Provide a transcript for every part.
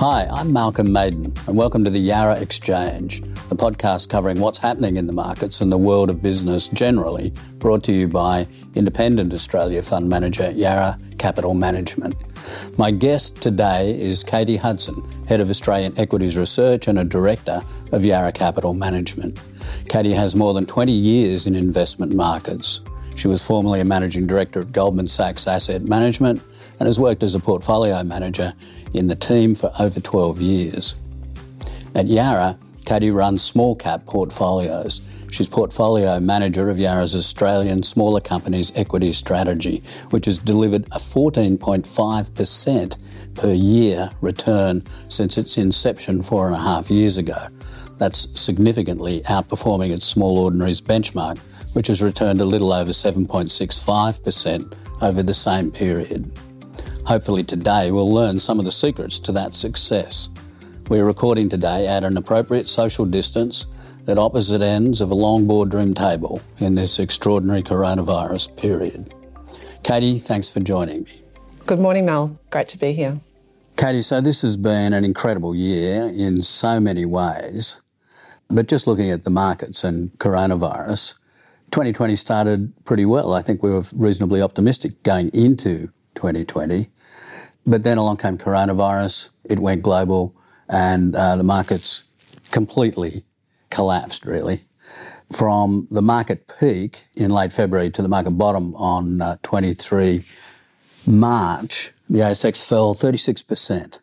Hi, I'm Malcolm Maiden, and welcome to the Yarra Exchange, the podcast covering what's happening in the markets and the world of business generally, brought to you by independent Australia fund manager Yarra Capital Management. My guest today is Katie Hudson, Head of Australian Equities Research and a Director of Yarra Capital Management. Katie has more than 20 years in investment markets. She was formerly a Managing Director at Goldman Sachs Asset Management and has worked as a portfolio manager in the team for over 12 years. At Yarra, Katie runs small cap portfolios. She's portfolio manager of Yarra's Australian smaller companies equity strategy, which has delivered a 14.5% per year return since its inception four and a half years ago. That's significantly outperforming its small ordinaries benchmark, which has returned a little over 7.65% over the same period. Hopefully, today we'll learn some of the secrets to that success. We're recording today at an appropriate social distance at opposite ends of a long boardroom table in this extraordinary coronavirus period. Katie, thanks for joining me. Good morning, Mal. Great to be here. Katie, so this has been an incredible year in so many ways. But just looking at the markets and coronavirus, 2020 started pretty well. I think we were reasonably optimistic going into 2020. But then along came coronavirus, it went global, and uh, the markets completely collapsed, really. From the market peak in late February to the market bottom on uh, 23 March, the ASX fell 36%.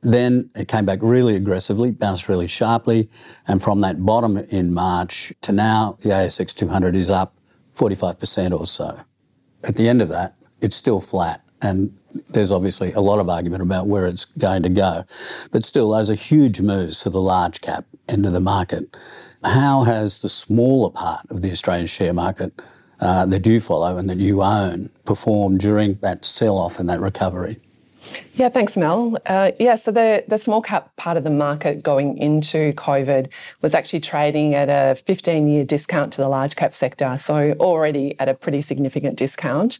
Then it came back really aggressively, bounced really sharply, and from that bottom in March to now, the ASX 200 is up 45% or so. At the end of that, it's still flat. And there's obviously a lot of argument about where it's going to go. But still, those are huge moves for the large cap end of the market. How has the smaller part of the Australian share market uh, that you follow and that you own performed during that sell off and that recovery? Yeah, thanks, Mal. Uh, yeah, so the, the small cap part of the market going into COVID was actually trading at a 15 year discount to the large cap sector, so already at a pretty significant discount.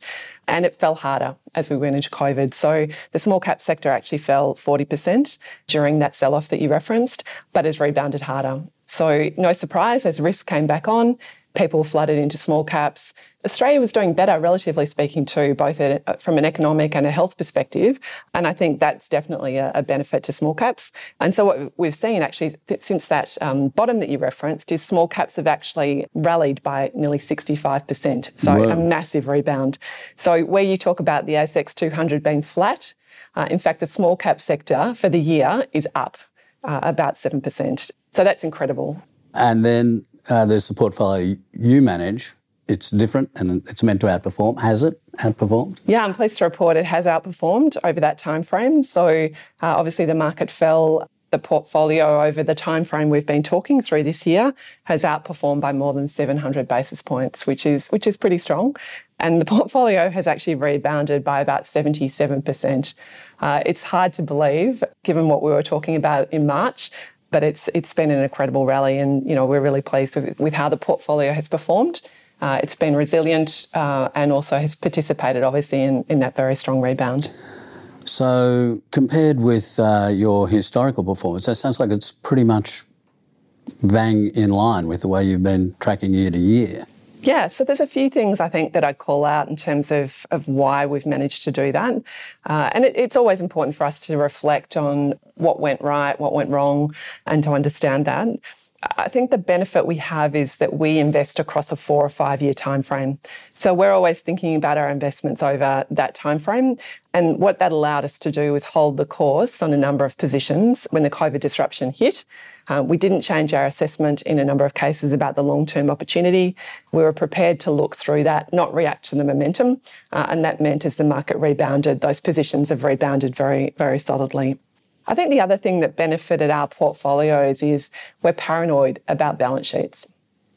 And it fell harder as we went into COVID. So the small cap sector actually fell 40% during that sell off that you referenced, but has rebounded harder. So, no surprise, as risk came back on, people flooded into small caps. Australia was doing better, relatively speaking, too, both from an economic and a health perspective. And I think that's definitely a, benefit to small caps. And so, what we've seen actually since that um, bottom that you referenced is small caps have actually rallied by nearly 65%. So, a massive rebound. So, where you talk about the ASX 200 being flat, uh, in fact, the small cap sector for the year is up uh, about 7%. So, that's incredible. And then uh, there's the portfolio you manage. It's different and it's meant to outperform. Has it outperformed? Yeah, I'm pleased to report it has outperformed over that time frame. So uh, obviously the market fell. The portfolio over the time frame we've been talking through this year has outperformed by more than 700 basis points, which is which is pretty strong. And the portfolio has actually rebounded by about 77%. Uh, it's hard to believe, given what we were talking about in March, but it's it's been an incredible rally, and you know we're really pleased with, with how the portfolio has performed. Uh, it's been resilient uh, and also has participated, obviously, in, in that very strong rebound. So, compared with uh, your historical performance, that sounds like it's pretty much bang in line with the way you've been tracking year to year. Yeah, so there's a few things I think that I'd call out in terms of, of why we've managed to do that. Uh, and it, it's always important for us to reflect on what went right, what went wrong, and to understand that. I think the benefit we have is that we invest across a four or five year time frame. So we're always thinking about our investments over that time frame. And what that allowed us to do was hold the course on a number of positions when the COVID disruption hit. Uh, we didn't change our assessment in a number of cases about the long term opportunity. We were prepared to look through that, not react to the momentum. Uh, and that meant as the market rebounded, those positions have rebounded very, very solidly. I think the other thing that benefited our portfolios is we're paranoid about balance sheets.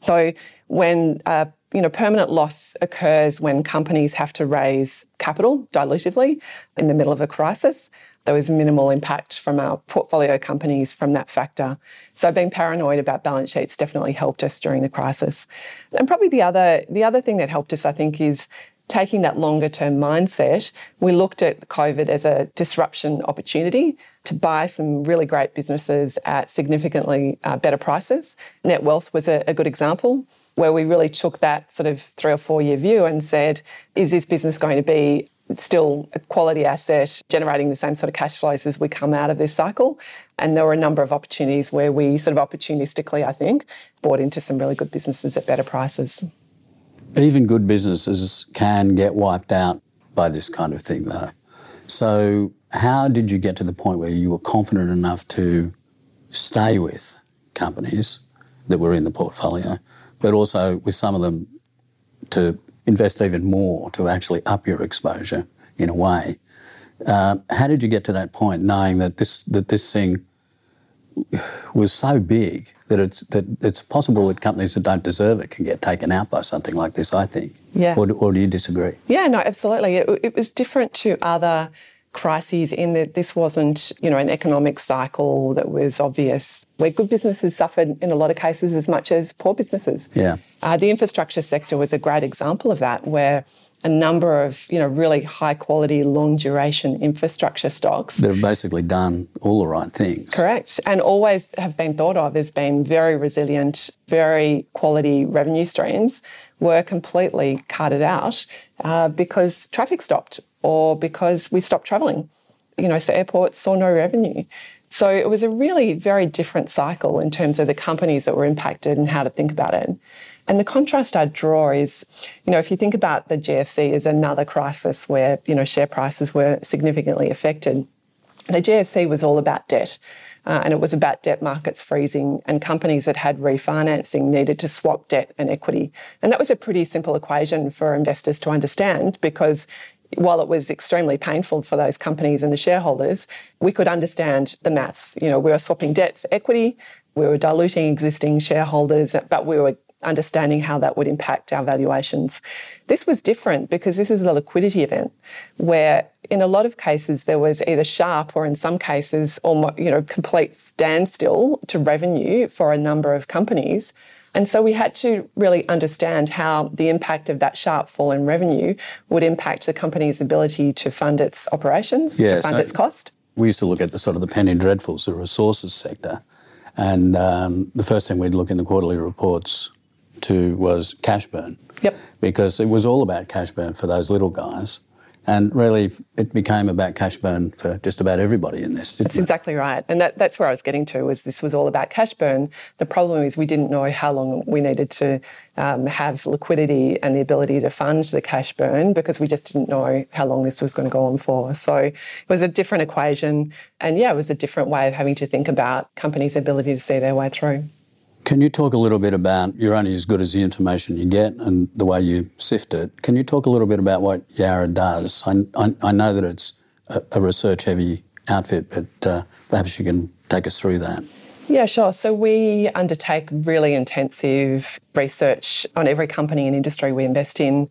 So when uh, you know, permanent loss occurs when companies have to raise capital dilutively in the middle of a crisis. There was minimal impact from our portfolio companies from that factor. So being paranoid about balance sheets definitely helped us during the crisis. And probably the other the other thing that helped us, I think, is taking that longer term mindset, we looked at COVID as a disruption opportunity to buy some really great businesses at significantly uh, better prices. Netwealth was a, a good example where we really took that sort of three or four year view and said, is this business going to be still a quality asset, generating the same sort of cash flows as we come out of this cycle? And there were a number of opportunities where we sort of opportunistically, I think, bought into some really good businesses at better prices. Even good businesses can get wiped out by this kind of thing, though. So, how did you get to the point where you were confident enough to stay with companies that were in the portfolio, but also with some of them to invest even more to actually up your exposure in a way? Uh, how did you get to that point, knowing that this that this thing was so big that it's that it's possible that companies that don't deserve it can get taken out by something like this. I think. Yeah. Or, or do you disagree? Yeah. No. Absolutely. It, it was different to other crises in that this wasn't, you know, an economic cycle that was obvious, where good businesses suffered in a lot of cases as much as poor businesses. Yeah. Uh, the infrastructure sector was a great example of that, where a number of you know really high quality long duration infrastructure stocks that have basically done all the right things correct and always have been thought of as being very resilient very quality revenue streams were completely carted out uh, because traffic stopped or because we stopped travelling. You know so airports saw no revenue. So it was a really very different cycle in terms of the companies that were impacted and how to think about it. And the contrast I'd draw is, you know, if you think about the GFC as another crisis where, you know, share prices were significantly affected, the GFC was all about debt. Uh, and it was about debt markets freezing, and companies that had refinancing needed to swap debt and equity. And that was a pretty simple equation for investors to understand because while it was extremely painful for those companies and the shareholders, we could understand the maths. You know, we were swapping debt for equity, we were diluting existing shareholders, but we were understanding how that would impact our valuations. This was different because this is a liquidity event where in a lot of cases there was either sharp or in some cases almost you know complete standstill to revenue for a number of companies. And so we had to really understand how the impact of that sharp fall in revenue would impact the company's ability to fund its operations, yeah, to fund so its cost. We used to look at the sort of the penny dreadfuls, the resources sector. And um, the first thing we'd look in the quarterly reports to was cash burn. Yep. Because it was all about cash burn for those little guys. And really, it became about cash burn for just about everybody in this. That's it? exactly right, and that, that's where I was getting to. Was this was all about cash burn? The problem is we didn't know how long we needed to um, have liquidity and the ability to fund the cash burn because we just didn't know how long this was going to go on for. So it was a different equation, and yeah, it was a different way of having to think about companies' ability to see their way through. Can you talk a little bit about you're only as good as the information you get and the way you sift it? Can you talk a little bit about what Yarra does? I, I, I know that it's a, a research heavy outfit, but uh, perhaps you can take us through that. Yeah, sure. So we undertake really intensive research on every company and industry we invest in.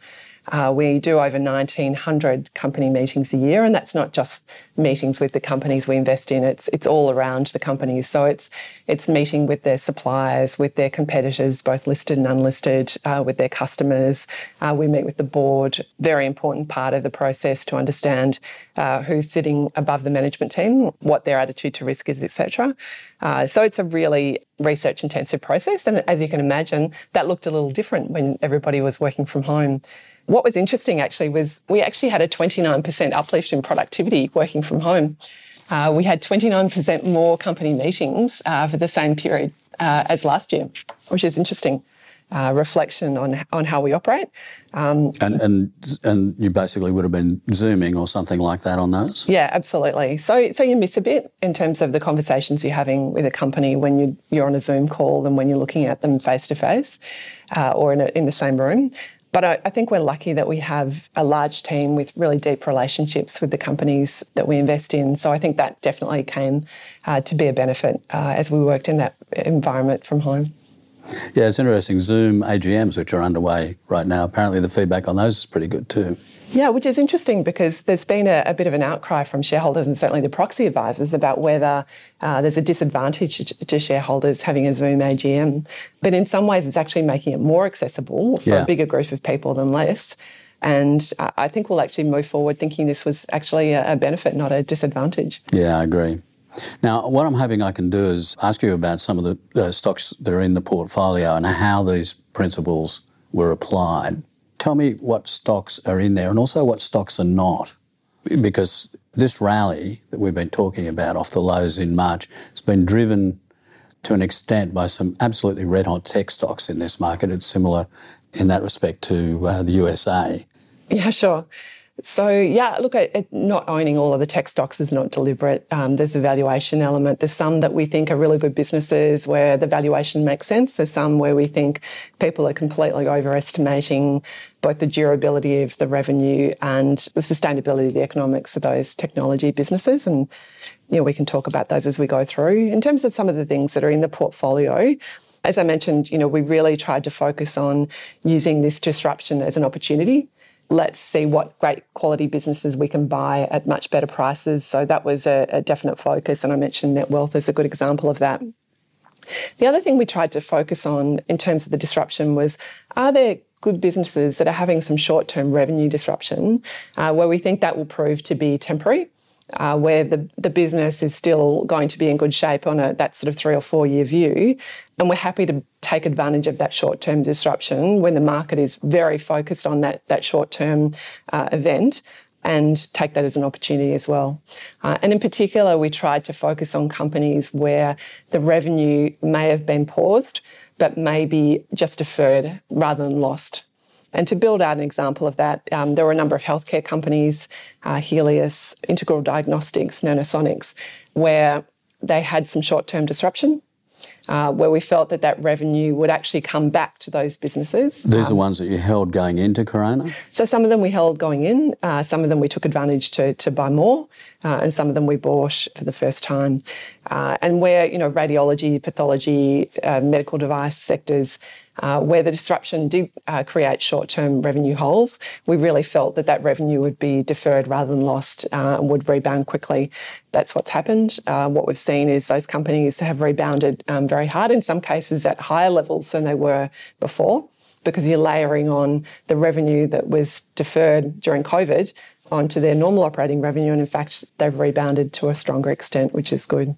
Uh, we do over 1,900 company meetings a year, and that's not just meetings with the companies we invest in. It's it's all around the companies. So it's it's meeting with their suppliers, with their competitors, both listed and unlisted, uh, with their customers. Uh, we meet with the board. Very important part of the process to understand uh, who's sitting above the management team, what their attitude to risk is, etc. Uh, so it's a really research intensive process, and as you can imagine, that looked a little different when everybody was working from home. What was interesting actually was we actually had a 29% uplift in productivity working from home. Uh, we had 29% more company meetings uh, for the same period uh, as last year, which is interesting. Uh, reflection on on how we operate. Um, and and and you basically would have been zooming or something like that on those. Yeah, absolutely. So so you miss a bit in terms of the conversations you're having with a company when you you're on a Zoom call and when you're looking at them face to face, or in a, in the same room. But I, I, think we're lucky that we have a large team with really deep relationships with the companies that we invest in. So I think that definitely came uh, to be a benefit uh, as we worked in that environment from home. Yeah, it's interesting. Zoom AGMs, which are underway right now, apparently the feedback on those is pretty good too. Yeah, which is interesting because there's been a, a, bit of an outcry from shareholders and certainly the proxy advisors about whether uh, there's a disadvantage to shareholders having a Zoom AGM. But in some ways, it's actually making it more accessible for yeah. a bigger group of people than less. And I think we'll actually move forward thinking this was actually a benefit, not a disadvantage. Yeah, I agree. Now, what I'm hoping I can do is ask you about some of the uh, stocks that are in the portfolio and how these principles were applied. Tell me what stocks are in there and also what stocks are not. Because this rally that we've been talking about off the lows in March has been driven to an extent by some absolutely red hot tech stocks in this market. It's similar in that respect to uh, the USA. Yeah, sure. So, yeah, look, at, not owning all of the tech stocks is not deliberate. Um, there's a valuation element. There's some that we think are really good businesses where the valuation makes sense. There's some where we think people are completely overestimating both the durability of the revenue and the sustainability of the economics of those technology businesses. And, you know, we can talk about those as we go through. In terms of some of the things that are in the portfolio, as I mentioned, you know, we really tried to focus on using this disruption as an opportunity let's see what great quality businesses we can buy at much better prices. So that was a, a definite focus. And I mentioned Netwealth as a good example of that. The other thing we tried to focus on in terms of the disruption was are there good businesses that are having some short term revenue disruption uh, where we think that will prove to be temporary? Uh, where the, the business is still going to be in good shape on a, that sort of three or four year view. And we're happy to take advantage of that short term disruption when the market is very focused on that, that short term uh, event and take that as an opportunity as well. Uh, and in particular, we tried to focus on companies where the revenue may have been paused, but maybe just deferred rather than lost. And to build out an example of that, um, there were a number of healthcare companies, uh, Healius, Integral Diagnostics, Nanosonics, where they had some short term disruption. Uh, where we felt that that revenue would actually come back to those businesses. These um, are ones that you held going into Corona? So some of them we held going in, uh, some of them we took advantage to, to buy more, uh, and some of them we bought for the first time. Uh, and where, you know, radiology, pathology, uh, medical device sectors uh, where the disruption did uh, create short term revenue holes, we really felt that that revenue would be deferred rather than lost uh, and would rebound quickly. That's what's happened. What we've seen is those companies have rebounded um, very hard, in some cases at higher levels than they were before, because you're layering on the revenue that was deferred during COVID onto their normal operating revenue. And in fact, they've rebounded to a stronger extent, which is good.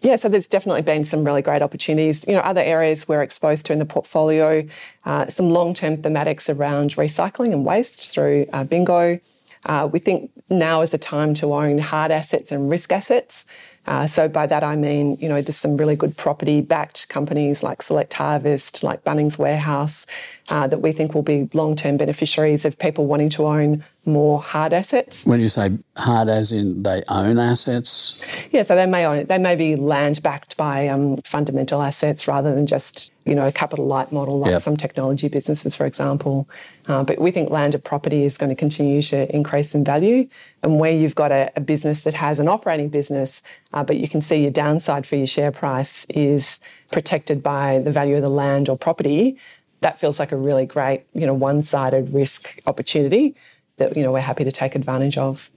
Yeah, so there's definitely been some really great opportunities. You know, other areas we're exposed to in the portfolio, uh, some long-term thematics around recycling and waste through uh, Bingo. Uh, we think now is the time to own hard assets and risk assets. Uh, so by that I mean, you know, there's some really good property-backed companies like Select Harvest, like Bunnings Warehouse, uh, that we think will be long-term beneficiaries of people wanting to own more hard assets. When you say hard, as in they own assets? Yeah, so they may own they may be land backed by um, fundamental assets rather than just you know a capital light model like yep. some technology businesses, for example. Uh, but we think land landed property is going to continue to increase in value, and where you've got a, a business that has an operating business, uh, but you can see your downside for your share price is protected by the value of the land or property. That feels like a really great, you know, one-sided risk opportunity that you know we're happy to take advantage of.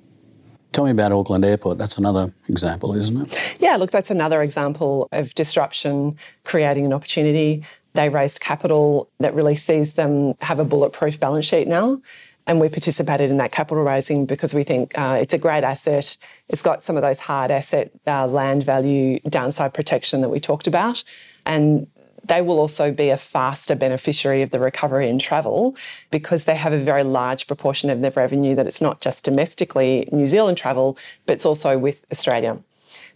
Tell me about Auckland Airport. That's another example, isn't it? Yeah, look, that's another example of disruption creating an opportunity. They raised capital that really sees them have a bulletproof balance sheet now. And we participated in that capital raising because we think uh, it's a great asset. It's got some of those hard asset uh, land value downside protection that we talked about. And they will also be a faster beneficiary of the recovery in travel because they have a very large proportion of their revenue that it's not just domestically New Zealand travel, but it's also with Australia.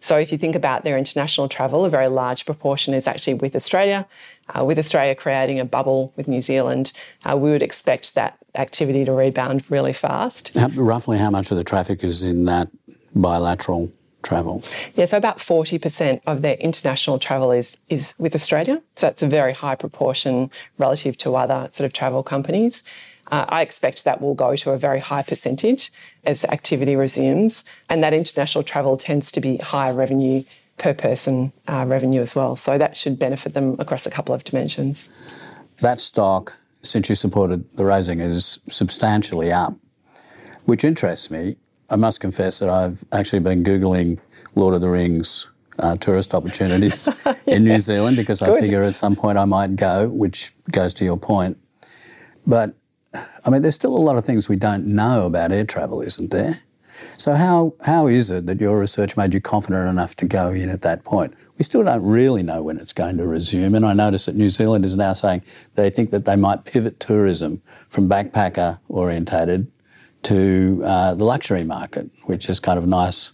So if you think about their international travel, a very large proportion is actually with Australia. Uh, with Australia creating a bubble with New Zealand, uh, we would expect that activity to rebound really fast. How, roughly how much of the traffic is in that bilateral travel? Yeah, so about 40% of their international travel is, is with Australia. So that's a very high proportion relative to other sort of travel companies. Uh, I expect that will go to a very high percentage as activity resumes. And that international travel tends to be higher revenue per person uh, revenue as well. So that should benefit them across a couple of dimensions. That stock, since you supported the raising, is substantially up, which interests me I must confess that I've actually been Googling Lord of the Rings uh, tourist opportunities yeah. in New Zealand because Good. I figure at some point I might go, which goes to your point. But I mean, there's still a lot of things we don't know about air travel, isn't there? So how how is it that your research made you confident enough to go in at that point? We still don't really know when it's going to resume, and I notice that New Zealand is now saying they think that they might pivot tourism from backpacker orientated to uh, the luxury market, which is kind of nice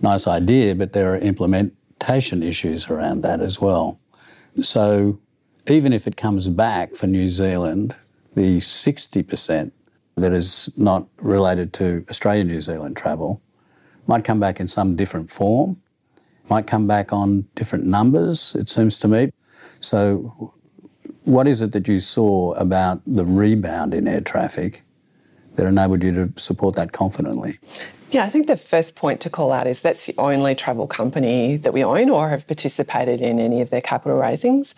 nice idea, but there are implementation issues around that as well. So even if it comes back for New Zealand, the 60% that is not related to Australia New Zealand travel might come back in some different form, might come back on different numbers, it seems to me. So, what is it that you saw about the rebound in air traffic that enabled you to support that confidently? Yeah, I think the first point to call out is that's the only travel company that we own or have participated in any of their capital raisings.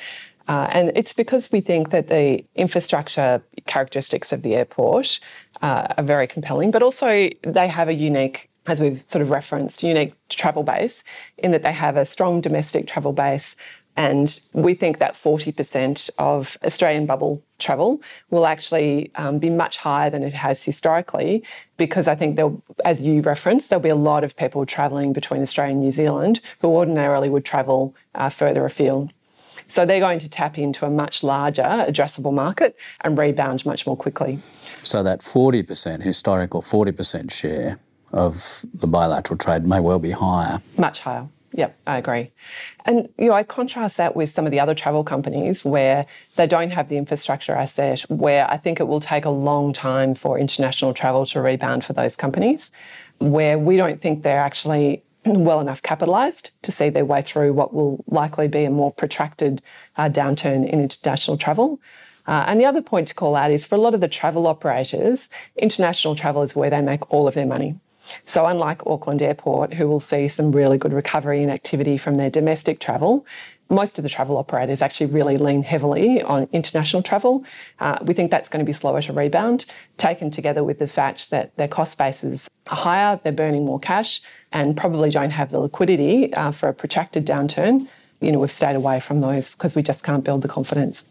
Uh, and it's because we think that the infrastructure characteristics of the airport uh, are very compelling, but also they have a unique, as we've sort of referenced, unique travel base in that they have a strong domestic travel base. And we think that 40% of Australian bubble travel will actually um, be much higher than it has historically, because I think there'll, as you referenced, there'll be a lot of people travelling between Australia and New Zealand who ordinarily would travel uh, further afield. So they're going to tap into a much larger addressable market and rebound much more quickly. So that 40%, historical 40% share of the bilateral trade may well be higher. Much higher. Yep, I agree. And you know, I contrast that with some of the other travel companies where they don't have the infrastructure asset, where I think it will take a long time for international travel to rebound for those companies, where we don't think they're actually well enough capitalised to see their way through what will likely be a more protracted uh, downturn in international travel. Uh, and the other point to call out is for a lot of the travel operators, international travel is where they make all of their money. So, unlike Auckland Airport, who will see some really good recovery and activity from their domestic travel, most of the travel operators actually really lean heavily on international travel. Uh, we think that's going to be slower to rebound, taken together with the fact that their cost bases are higher, they're burning more cash, and probably don't have the liquidity uh, for a protracted downturn. You know, we've stayed away from those because we just can't build the confidence.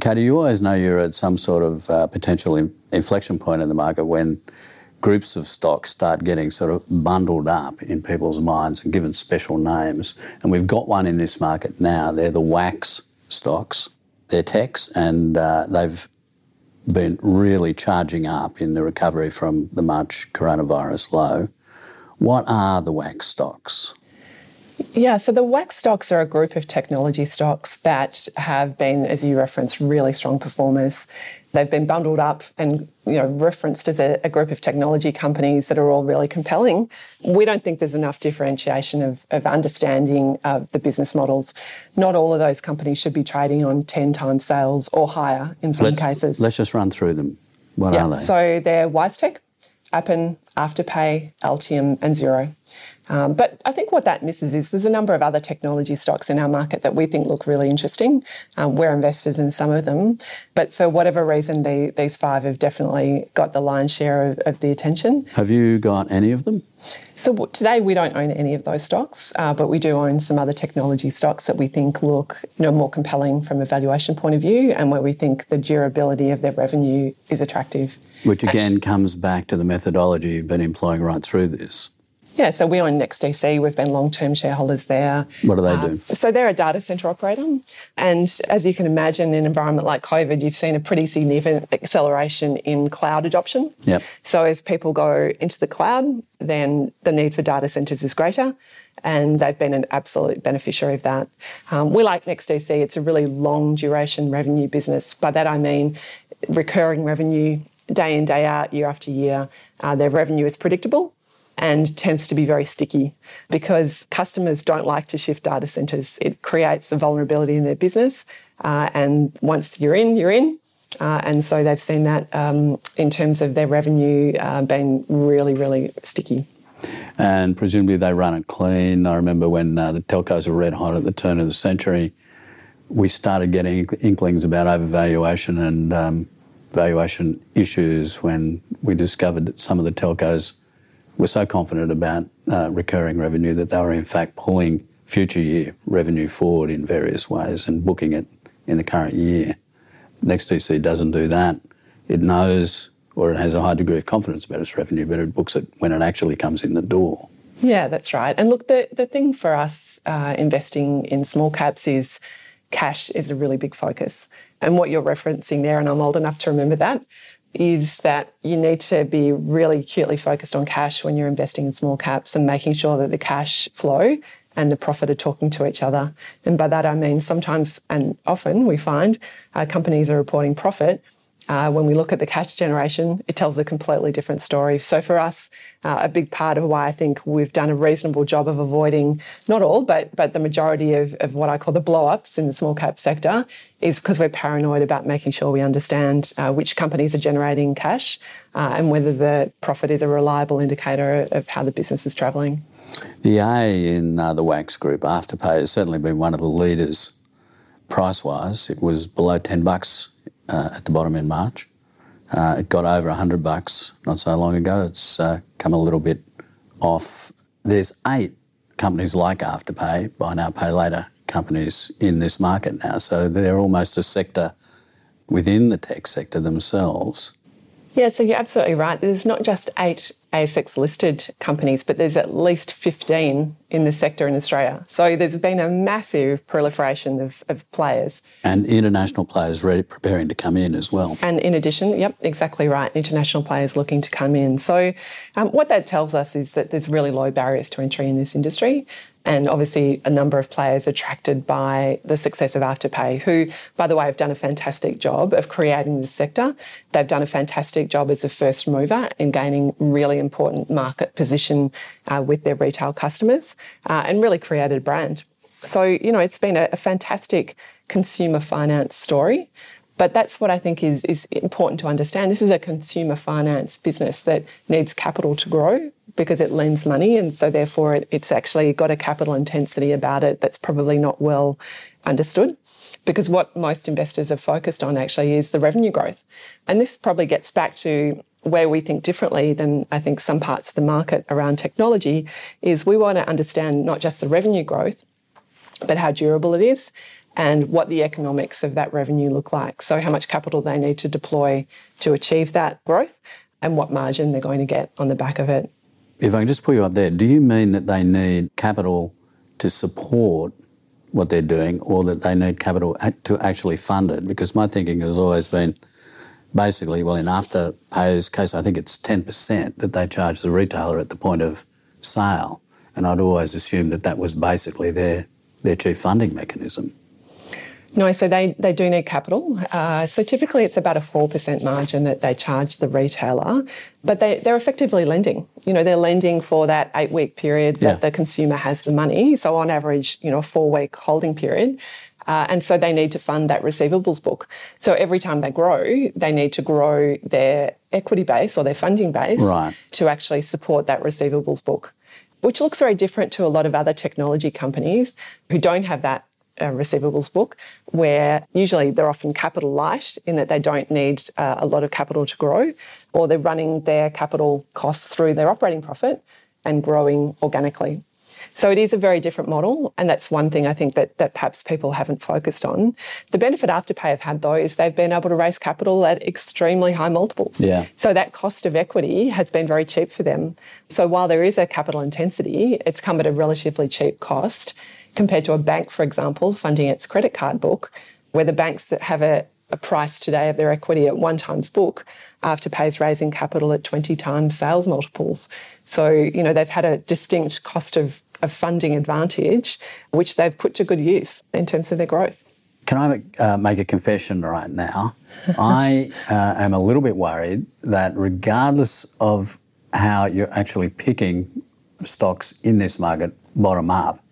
Katie, you always know you're at some sort of uh, potential inflection point in the market when groups of stocks start getting sort of bundled up in people's minds and given special names. And we've got one in this market now. They're the WAX stocks. They're techs and uh, they've been really charging up in the recovery from the March coronavirus low. What are the WAX stocks? Yeah, so the WAX stocks are a group of technology stocks that have been, as you referenced, really strong performers. They've been bundled up and you know referenced as a, a, group of technology companies that are all really compelling. We don't think there's enough differentiation of, of understanding of the business models. Not all of those companies should be trading on 10 times sales or higher in some let's, cases. Let's just run through them. What yeah, are they? So they're WiseTech, Appen, Afterpay, Altium, and Xero. Um, but I think what that misses is there's a number of other technology stocks in our market that we think look really interesting. Um, we're investors in some of them, but for whatever reason, they, these five have definitely got the lion's share of, of, the attention. Have you got any of them? So today we don't own any of those stocks, uh, but we do own some other technology stocks that we think look you know, more compelling from a valuation point of view, and where we think the durability of their revenue is attractive. Which again comes back to the methodology you've been employing right through this. Yeah, so we own NextDC. We've been long-term shareholders there. What do they um, do? So they're a data center operator, and as you can imagine, in an environment like COVID, you've seen a pretty significant acceleration in cloud adoption. Yep. So as people go into the cloud, then the need for data centers is greater, and they've been an absolute beneficiary of that. Um, we like NextDC. It's a really long duration revenue business. By that I mean recurring revenue, day in day out, year after year. Uh, their revenue is predictable and tends to be very sticky because customers don't like to shift data centers. It creates a vulnerability in their business. Uh, and once you're in, you're in. Uh, and so they've seen that um, in terms of their revenue uh, being really, really sticky. And presumably they run it clean. I remember when uh, the telcos were red hot at the turn of the century, we started getting inklings about overvaluation and um, valuation issues when we discovered that some of the telcos were so confident about uh, recurring revenue that they were in fact pulling future year revenue forward in various ways and booking it in the current year. NextDC doesn't do that. it knows or it has a high degree of confidence about its revenue, but it books it when it actually comes in the door. Yeah, that's right. And look, the, the thing for us uh, investing in small caps is cash is a really big focus. And what you're referencing there, and I'm old enough to remember that, is that you need to be really acutely focused on cash when you're investing in small caps and making sure that the cash flow and the profit are talking to each other. And by that I mean sometimes and often we find uh, companies are reporting profit uh, when we look at the cash generation, it tells a completely different story. So for us, uh, a big part of why I think we've done a reasonable job of avoiding not all, but but the majority of, of what I call the blow-ups in the small cap sector is because we're paranoid about making sure we understand uh, which companies are generating cash uh, and whether the profit is a reliable indicator of how the business is travelling. The A in uh, the WAX group, Afterpay, has certainly been one of the leaders price-wise. It was below ten bucks uh, at the bottom in March. Uh, it got over 100 bucks not so long ago. It's uh, come a little bit off. There's eight companies like Afterpay, buy now, pay later companies in this market now. So they're almost a sector within the tech sector themselves. Yeah, so you're absolutely right. There's not just eight ASX listed companies, but there's at least 15 in the sector in Australia. So there's been a massive proliferation of, of players. And international players ready, preparing to come in as well. And in addition, yep, exactly right, international players looking to come in. So um, what that tells us is that there's really low barriers to entry in this industry and obviously a number of players attracted by the success of Afterpay, who, by the way, have done a fantastic job of creating this sector. They've done a fantastic job as a first mover in gaining really important market position uh, with their retail customers uh, and really created a brand. So, you know, it's been a, a fantastic consumer finance story. But that's what I think is, is important to understand. This is a consumer finance business that needs capital to grow because it lends money. And so, therefore, it, it's actually got a capital intensity about it that's probably not well understood. Because what most investors are focused on actually is the revenue growth. And this probably gets back to where we think differently than I think some parts of the market around technology is we want to understand not just the revenue growth, but how durable it is and what the economics of that revenue look like. So, how much capital they need to deploy to achieve that growth and what margin they're going to get on the back of it. If I can just put you up there, do you mean that they need capital to support what they're doing or that they need capital to actually fund it? Because my thinking has always been basically, well, in Afterpay's case, I think it's 10% that they charge the retailer at the point of sale. And I'd always assumed that that was basically their, their chief funding mechanism. No, so they, they do need capital. Uh, so typically it's about a 4% margin that they charge the retailer, but they, they're effectively lending. You know, they're lending for that eight week period that yeah. the consumer has the money. So on average, you know, a four week holding period. Uh, and so they need to fund that receivables book. So every time they grow, they need to grow their equity base or their funding base right. to actually support that receivables book, which looks very different to a lot of other technology companies who don't have that uh, receivables book, where usually they're often capital light in that they don't need uh, a lot of capital to grow, or they're running their capital costs through their operating profit and growing organically. So it is a very different model, and that's one thing I think that, that perhaps people haven't focused on. The benefit Afterpay have had though is they've been able to raise capital at extremely high multiples. Yeah. So that cost of equity has been very cheap for them. So while there is a capital intensity, it's come at a relatively cheap cost compared to a bank, for example, funding its credit card book, where the banks that have a, a price today of their equity at one times book, Afterpay's raising capital at 20 times sales multiples. So, you know, they've had a distinct cost of, of funding advantage, which they've put to good use in terms of their growth. Can I uh, make a confession right now? I uh, am a little bit worried that regardless of how you're actually picking stocks in this market bottom up,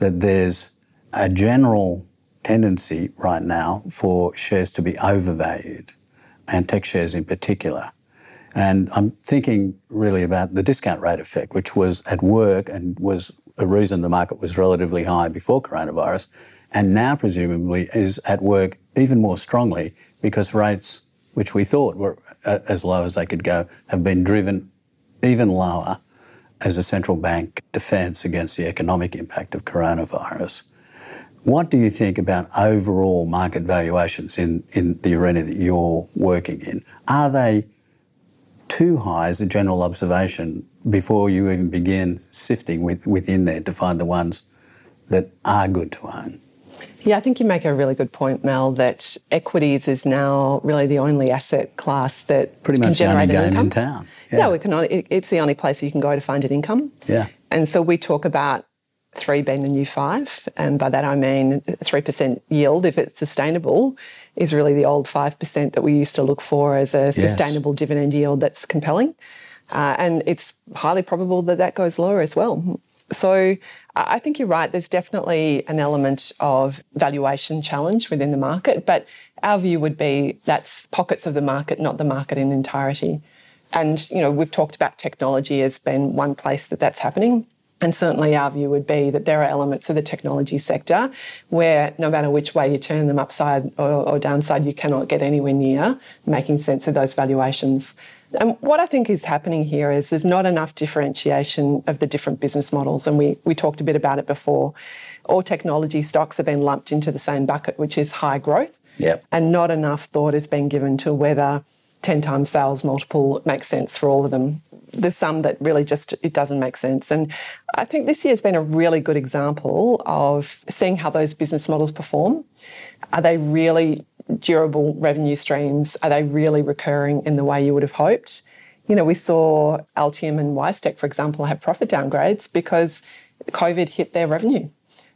that there's a general tendency right now for shares to be overvalued, and tech shares in particular. And I'm thinking really about the discount rate effect, which was at work and was a reason the market was relatively high before coronavirus, and now presumably is at work even more strongly because rates, which we thought were uh, as low as they could go, have been driven even lower as a central bank defence against the economic impact of coronavirus. What do you think about overall market valuations in, in the arena that you're working in? Are they too high as a general observation before you even begin sifting with, within there to find the ones that are good to own? Yeah, I think you make a really good point, Mal, that equities is now really the only asset class that Pretty much can generate the only game income. in town. Yeah, we can. Only, it's the only place you can go to find an income. Yeah. And so we talk about three being the new five, and by that I mean three percent yield if it's sustainable is really the old five percent that we used to look for as a sustainable dividend yield that's compelling, uh, and it's highly probable that that goes lower as well. So I think you're right. There's definitely an element of valuation challenge within the market, but our view would be that's pockets of the market, not the market in entirety. And you know, we've talked about technology as being one place that that's happening. And certainly our view would be that there are elements of the technology sector where no matter which way you turn them upside or, or downside, you cannot get anywhere near making sense of those valuations. And what I think is happening here is there's not enough differentiation of the different business models. And we, we talked a bit about it before. All technology stocks have been lumped into the same bucket, which is high growth. Yep. And not enough thought has been given to whether 10 times sales multiple makes sense for all of them. There's some that really just it doesn't make sense. And I think this year has been a really good example of seeing how those business models perform. Are they really durable revenue streams? Are they really recurring in the way you would have hoped? You know, we saw Altium and WiseTech, for example, have profit downgrades because COVID hit their revenue.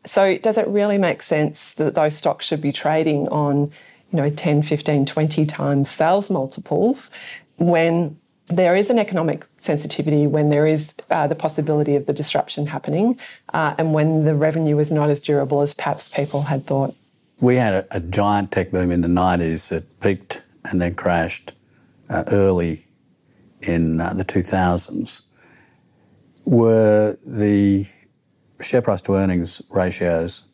So does it really make sense that those stocks should be trading on, you know, 10, 15, 20 times sales multiples when there is an economic sensitivity, when there is uh, the possibility of the disruption happening, uh, and when the revenue is not as durable as perhaps people had thought? We had a, a giant tech boom in the 90s that peaked and then crashed uh, early in uh, the 2000s. Were the share price to earnings ratios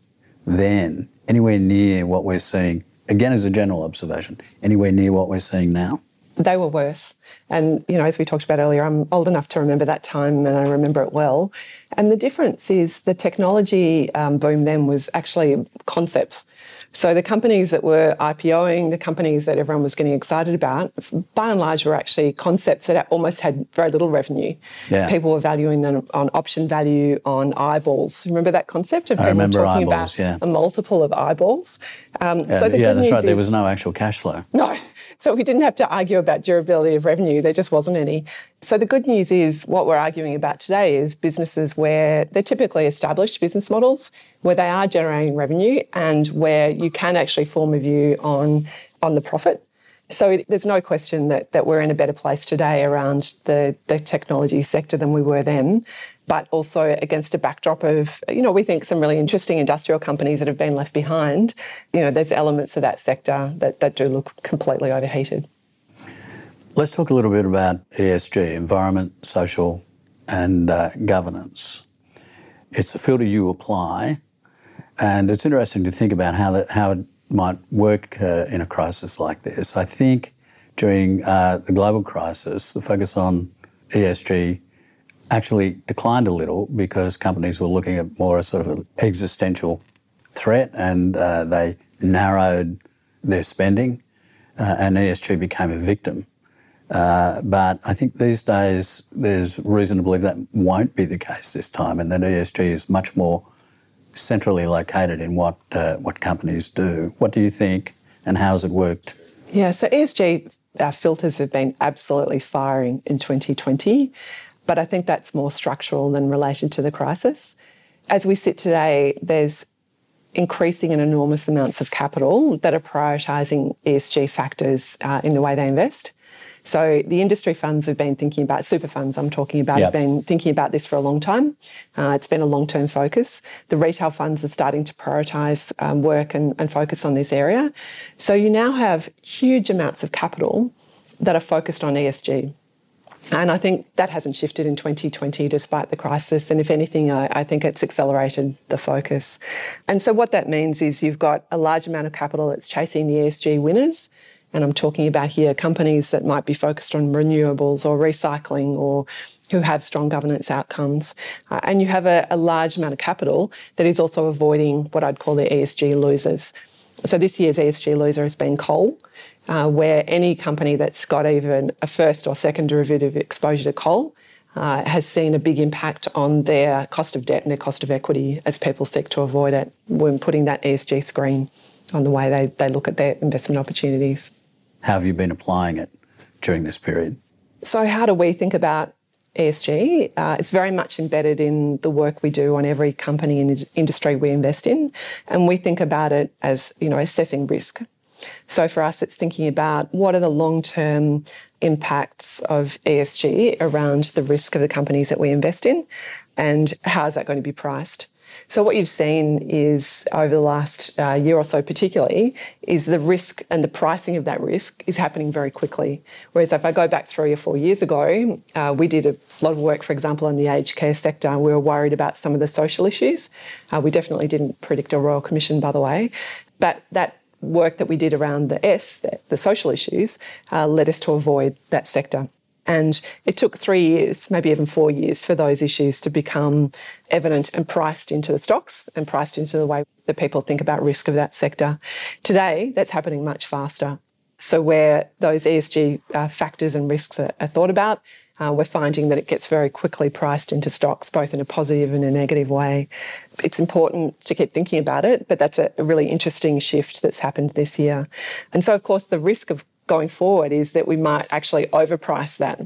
then anywhere near what we're seeing, again as a general observation, anywhere near what we're seeing now? They were worse. And, you know, as we talked about earlier, I'm old enough to remember that time and I remember it well. And the difference is the technology um, boom then was actually concepts. So the companies that were IPOing, the companies that everyone was getting excited about, by and large were actually concepts that almost had very little revenue. Yeah. People were valuing them on option value, on eyeballs. Remember that concept of people talking eyeballs, about yeah. a multiple of eyeballs? Um, Yeah, so the yeah that's right. there was no actual cash flow. no. So we didn't have to argue about durability of revenue. There just wasn't any. So the good news is what we're arguing about today is businesses where they're typically established business models, where they are generating revenue and where you can actually form a view on, on the profit. So there's no question that, that we're in a better place today around the, the technology sector than we were then, but also against a backdrop of, you know, we think some really interesting industrial companies that have been left behind. You know, there's elements of that sector that, that do look completely overheated. Let's talk a little bit about ESG, environment, social, and uh, governance. It's a filter you apply, and it's interesting to think about how that how it might work uh, in a crisis like this. I think during uh, the global crisis, the focus on ESG actually declined a little because companies were looking at more a sort of an existential threat, and uh, they narrowed their spending, uh, and ESG became a victim. Uh, but I think these days there's reason to believe that won't be the case this time, and that ESG is much more centrally located in what uh, what companies do. What do you think, and how has it worked? Yeah, so ESG filters have been absolutely firing in 2020, but I think that's more structural than related to the crisis. As we sit today, there's increasing and enormous amounts of capital that are prioritising ESG factors uh, in the way they invest. So the industry funds have been thinking about super funds. I'm talking about Yep. have been thinking about this for a long time. Uh, it's been a long term focus. The retail funds are starting to prioritise um, work and, and focus on this area. So you now have huge amounts of capital that are focused on ESG. And I think that hasn't shifted in 2020 despite the crisis. And if anything, I, I think it's accelerated the focus. And so what that means is you've got a large amount of capital that's chasing the ESG winners And I'm talking about here companies that might be focused on renewables or recycling or who have strong governance outcomes. Uh, and you have a, a large amount of capital that is also avoiding what I'd call the ESG losers. So this year's ESG loser has been coal, uh, where any company that's got even a first or second derivative exposure to coal uh, has seen a big impact on their cost of debt and their cost of equity as people seek to avoid it when putting that ESG screen on the way they, they look at their investment opportunities. How have you been applying it during this period? So, how do we think about ESG? Uh, it's very much embedded in the work we do on every company and industry we invest in, and we think about it as you know assessing risk. So for us, it's thinking about what are the long term impacts of ESG around the risk of the companies that we invest in, and how is that going to be priced? So what you've seen is over the last uh, year or so, particularly, is the risk and the pricing of that risk is happening very quickly. Whereas if I go back three or four years ago, uh, we did a lot of work, for example, in the aged care sector. We were worried about some of the social issues. Uh, we definitely didn't predict a royal commission, by the way, but that work that we did around the S, the, the social issues, uh, led us to avoid that sector. And it took three years, maybe even four years, for those issues to become evident and priced into the stocks and priced into the way that people think about risk of that sector. Today, that's happening much faster. So, where those ESG uh, factors and risks are, are thought about, uh, we're finding that it gets very quickly priced into stocks, both in a positive and a negative way. It's important to keep thinking about it, but that's a, a really interesting shift that's happened this year. And so, of course, the risk of going forward is that we might actually overprice that.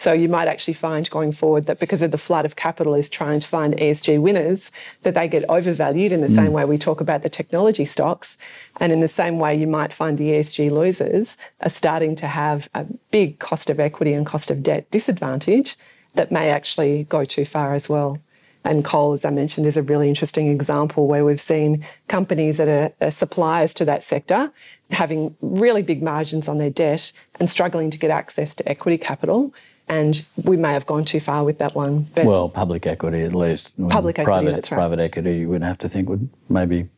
So you might actually find going forward that because of the flood of capital is trying to find ESG winners, that they get overvalued in the mm. same way we talk about the technology stocks. And in the same way, you might find the ESG losers are starting to have a big cost of equity and cost of debt disadvantage that may actually go too far as well. And coal, as I mentioned, is a really interesting example where we've seen companies that are, are, suppliers to that sector having really big margins on their debt and struggling to get access to equity capital and we may have gone too far with that one. But well, public equity at least. Public equity, private, that's right. Private equity, you would have to think would maybe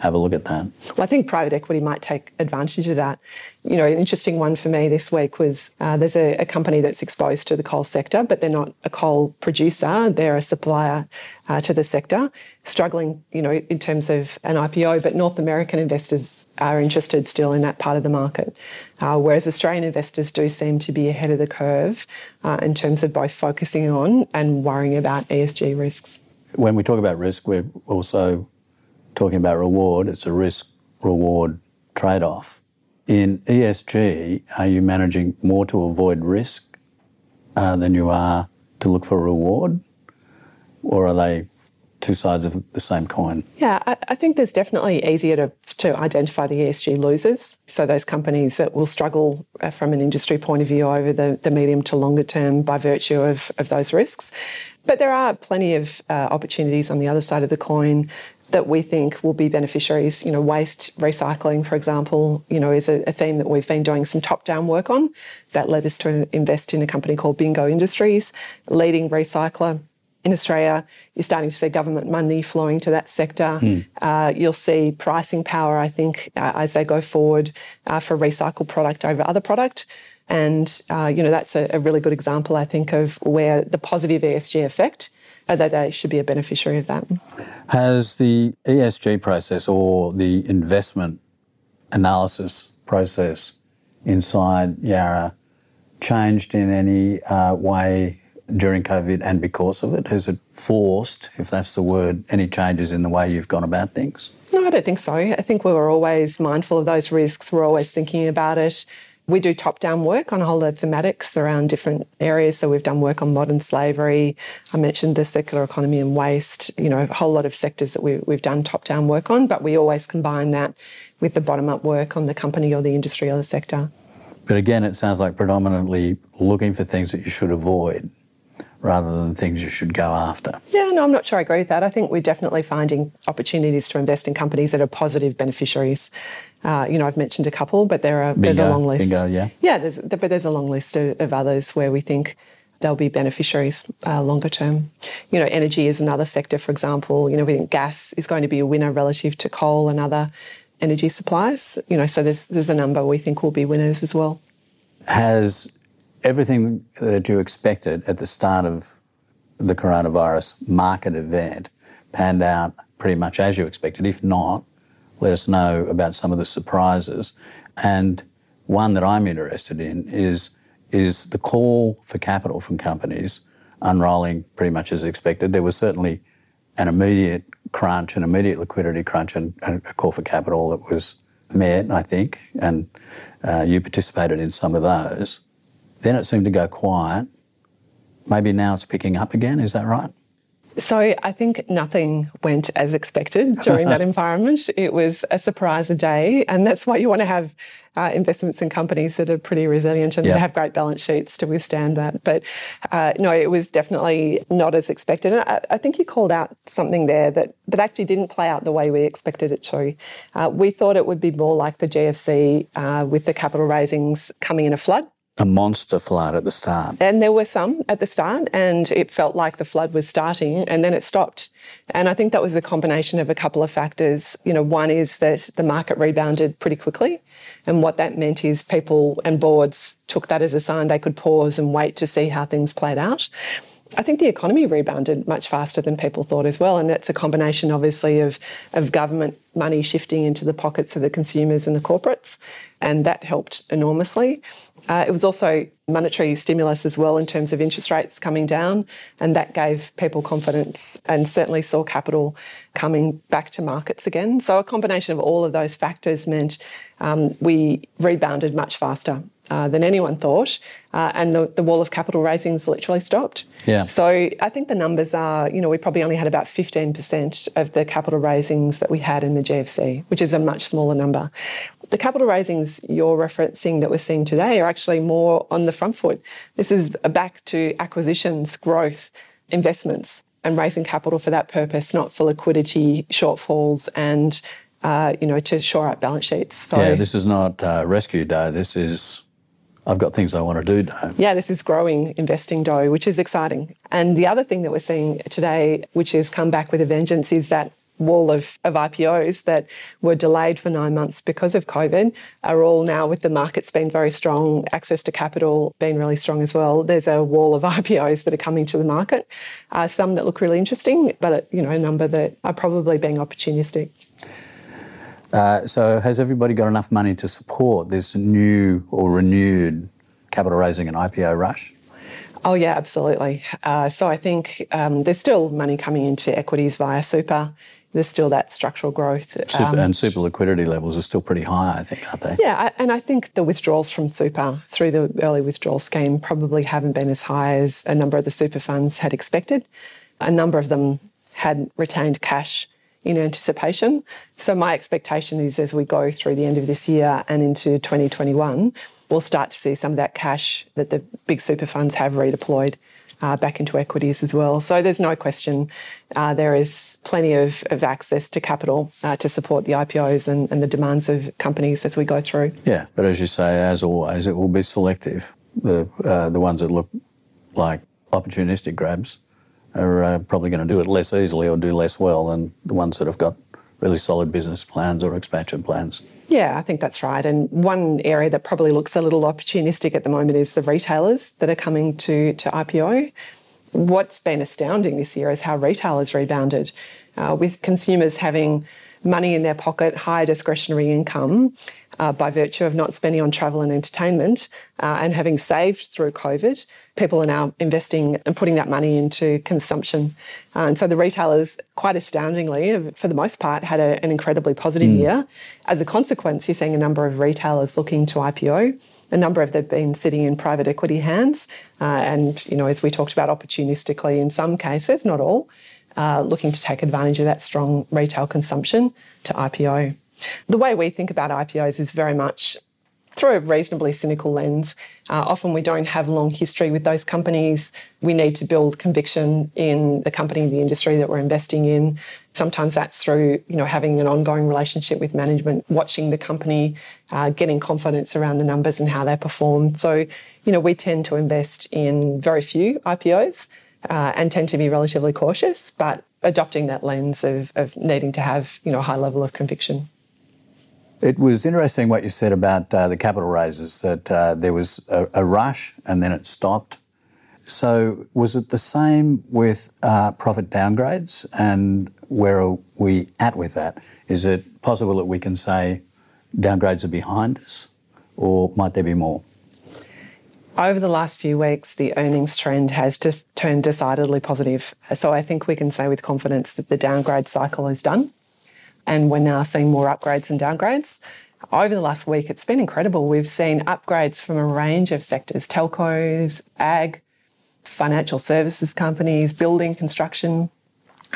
have a look at that. Well, I think private equity might take advantage of that. You know, an interesting one for me this week was uh, there's a, a, company that's exposed to the coal sector, but they're not a coal producer. They're a supplier uh, to the sector, struggling, you know, in terms of an IPO, but North American investors are interested still in that part of the market. Uh, whereas Australian investors do seem to be ahead of the curve uh, in terms of both focusing on and worrying about ESG risks. When we talk about risk, we're also talking about reward. It's a risk reward trade off. In ESG, are you managing more to avoid risk uh, than you are to look for reward? Or are they two sides of the same coin? Yeah, I, I, think there's definitely easier to, to identify the ESG losers. So those companies that will struggle uh, from an industry point of view over the, the medium to longer term by virtue of, of those risks. But there are plenty of uh, opportunities on the other side of the coin that we think will be beneficiaries. You know, waste recycling, for example, you know, is a, a theme that we've been doing some top-down work on. That led us to invest in a company called Bingo Industries, leading recycler in Australia, you're starting to see government money flowing to that sector. Mm. Uh, you'll see pricing power, I think, uh, as they go forward uh, for recycled product over other product. And, uh, you know, that's a, a, really good example, I think, of where the positive ESG effect, that they should be a beneficiary of that. Has the ESG process or the investment analysis process inside Yarra changed in any uh, way during COVID and because of it? Has it forced, if that's the word, any changes in the way you've gone about things? No, I don't think so. I think we were always mindful of those risks. We're always thinking about it. We do top down work on a whole lot of thematics around different areas. So we've done work on modern slavery. I mentioned the circular economy and waste, you know, a whole lot of sectors that we, we've done top down work on, but we always combine that with the bottom up work on the company or the industry or the sector. But again, it sounds like predominantly looking for things that you should avoid rather than things you should go after. Yeah, no, I'm not sure I agree with that. I think we're definitely finding opportunities to invest in companies that are positive beneficiaries. Uh, you know, I've mentioned a couple, but there are bingo, there's a long list. Bingo, yeah. Yeah, there's, but there's a long list of, of others where we think they'll be beneficiaries uh, longer term. You know, energy is another sector, for example. You know, we think gas is going to be a winner relative to coal, and other energy supplies. You know, so there's there's a number we think will be winners as well. Has everything that you expected at the start of the coronavirus market event panned out pretty much as you expected? If not, let us know about some of the surprises. And one that I'm interested in is is the call for capital from companies unrolling pretty much as expected. There was certainly an immediate crunch, an immediate liquidity crunch, and, a call for capital that was met, I think, and uh, you participated in some of those. Then it seemed to go quiet. Maybe now it's picking up again. Is that right? So I think nothing went as expected during that environment. It was a surprise a day, and that's why you want to have uh, investments in companies that are pretty resilient and yep. that have great balance sheets to withstand that. But uh, no, it was definitely not as expected. And I, I, think you called out something there that, that actually didn't play out the way we expected it to. Uh, we thought it would be more like the GFC uh, with the capital raisings coming in a flood a monster flood at the start. And there were some at the start, and it felt like the flood was starting, and then it stopped. And I think that was a combination of a couple of factors. You know, one is that the market rebounded pretty quickly, and what that meant is people and boards took that as a sign they could pause and wait to see how things played out. I think the economy rebounded much faster than people thought as well. And it's a combination, obviously, of, of government money shifting into the pockets of the consumers and the corporates. And that helped enormously. Uh, it was also monetary stimulus as well in terms of interest rates coming down, and that gave people confidence and certainly saw capital coming back to markets again. So, a combination of all of those factors meant um, we rebounded much faster uh, than anyone thought, uh, and the, the, wall of capital raisings literally stopped. Yeah. So I think the numbers are, you know, we probably only had about 15% of the capital raisings that we had in the GFC, which is a much smaller number. The capital raisings you're referencing that we're seeing today are actually more on the front foot. This is back to acquisitions, growth, investments, and raising capital for that purpose, not for liquidity shortfalls and uh, you know, to shore up balance sheets. So, yeah, this is not uh, rescue day. This is I've got things I want to do. Yeah, this is growing investing dough, which is exciting. And the other thing that we're seeing today, which has come back with a vengeance, is that wall of, of IPOs that were delayed for nine months because of COVID are all now with the markets being very strong, access to capital being really strong as well. There's a wall of IPOs that are coming to the market, uh, some that look really interesting, but you know a number that are probably being opportunistic. Uh, so, has everybody got enough money to support this new or renewed capital raising and IPO rush? Oh, yeah, absolutely. Uh, so, I think um, there's still money coming into equities via super. There's still that structural growth. Super, um, and super liquidity levels are still pretty high, I think, aren't they? Yeah, and I think the withdrawals from super through the early withdrawal scheme probably haven't been as high as a number of the super funds had expected. A number of them had retained cash in anticipation. So my expectation is as we go through the end of this year and into 2021, we'll start to see some of that cash that the big super funds have redeployed uh, back into equities as well. So there's no question uh, there is plenty of, of access to capital uh, to support the IPOs and, and the demands of companies as we go through. Yeah, but as you say, as always, it will be selective. The uh, the ones that look like opportunistic grabs are uh, probably going to do it less easily or do less well than the ones that have got really solid business plans or expansion plans. Yeah, I think that's right. And one area that probably looks a little opportunistic at the moment is the retailers that are coming to, to IPO. What's been astounding this year is how retailers rebounded, uh, with consumers having money in their pocket, high discretionary income, uh, by virtue of not spending on travel and entertainment uh, and having saved through COVID, people are now investing and putting that money into consumption. Uh, and so the retailers, quite astoundingly, for the most part, had a, an incredibly positive mm. year. As a consequence, you're seeing a number of retailers looking to IPO. A number of them have been sitting in private equity hands, uh, and you know, as we talked about, opportunistically in some cases, not all, uh, looking to take advantage of that strong retail consumption to IPO. The way we think about IPOs is very much through a reasonably cynical lens. Uh, often we don't have long history with those companies. We need to build conviction in the company, the industry that we're investing in. Sometimes that's through, you know, having an ongoing relationship with management, watching the company, uh, getting confidence around the numbers and how they perform. So, you know, we tend to invest in very few IPOs uh, and tend to be relatively cautious, but adopting that lens of, of needing to have, you know, a high level of conviction. It was interesting what you said about uh, the capital raises, that uh, there was a, a, rush and then it stopped. So, was it the same with uh, profit downgrades? And where are we at with that? Is it possible that we can say downgrades are behind us, or might there be more? Over the last few weeks, the earnings trend has just turned decidedly positive. So I think we can say with confidence that the downgrade cycle is done. And we're now seeing more upgrades and downgrades. Over the last week, it's been incredible. We've seen upgrades from a range of sectors telcos, ag, financial services companies, building, construction.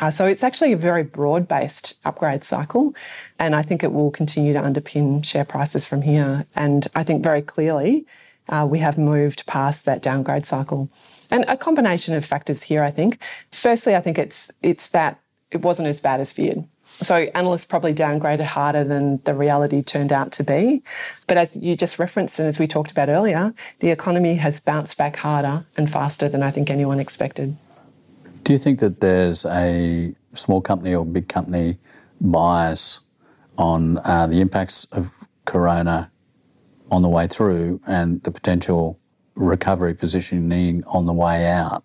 Uh, so it's actually a very broad based upgrade cycle. And I think it will continue to underpin share prices from here. And I think very clearly, uh, we have moved past that downgrade cycle. And a combination of factors here, I think. Firstly, I think it's it's that it wasn't as bad as feared. So analysts probably downgraded harder than the reality turned out to be. But as you just referenced and as we talked about earlier, the economy has bounced back harder and faster than I think anyone expected. Do you think that there's a small company or big company bias on uh, the impacts of corona on the way through and the potential recovery positioning on the way out.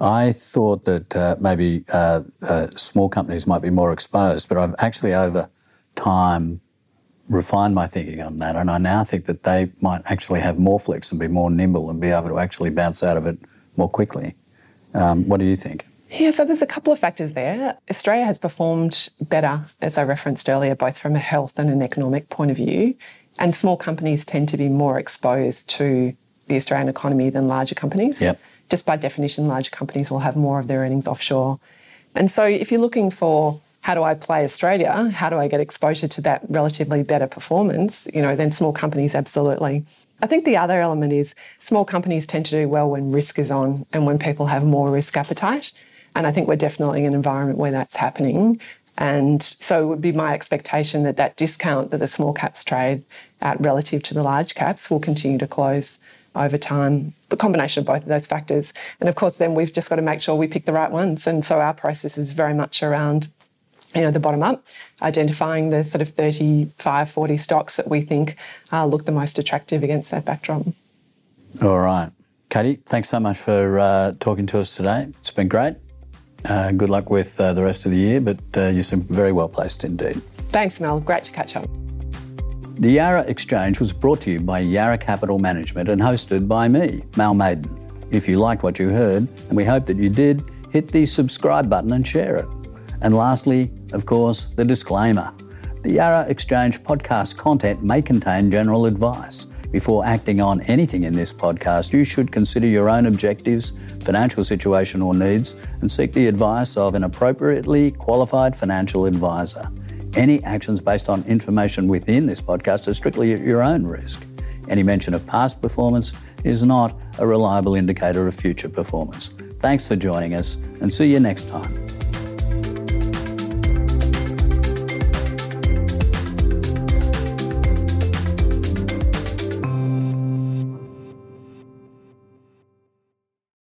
I thought that uh, maybe uh, uh, small companies might be more exposed, but I've actually over time refined my thinking on that, and I now think that they might actually have more flex and be more nimble and be able to actually bounce out of it more quickly. Um, what do you think? Yeah, so there's a couple of factors there. Australia has performed better, as I referenced earlier, both from a health and an economic point of view. And small companies tend to be more exposed to the Australian economy than larger companies. Yep. Just by definition, larger companies will have more of their earnings offshore. And so if you're looking for how do I play Australia? How do I get exposure to that relatively better performance? You know, then small companies absolutely. I think the other element is small companies tend to do well when risk is on and when people have more risk appetite. And I think we're definitely in an environment where that's happening. And so it would be my expectation that that discount that the small caps trade at relative to the large caps will continue to close over time. The combination of both of those factors. And of course, then we've just got to make sure we pick the right ones. And so our process is very much around you know, the bottom up, identifying the sort of 35, 40 stocks that we think uh, look the most attractive against that backdrop. All right. Katie, thanks so much for uh, talking to us today. It's been great. Uh, good luck with uh, the rest of the year, but uh, you seem very well placed indeed. Thanks, Mel. Great to catch up. The Yarra Exchange was brought to you by Yarra Capital Management and hosted by me, Mal Maiden. If you liked what you heard, and we hope that you did, hit the subscribe button and share it. And lastly, of course, the disclaimer. The Yarra Exchange podcast content may contain general advice. Before acting on anything in this podcast, you should consider your own objectives, financial situation, or needs and seek the advice of an appropriately qualified financial advisor. Any actions based on information within this podcast are strictly at your own risk. Any mention of past performance is not a reliable indicator of future performance. Thanks for joining us and see you next time.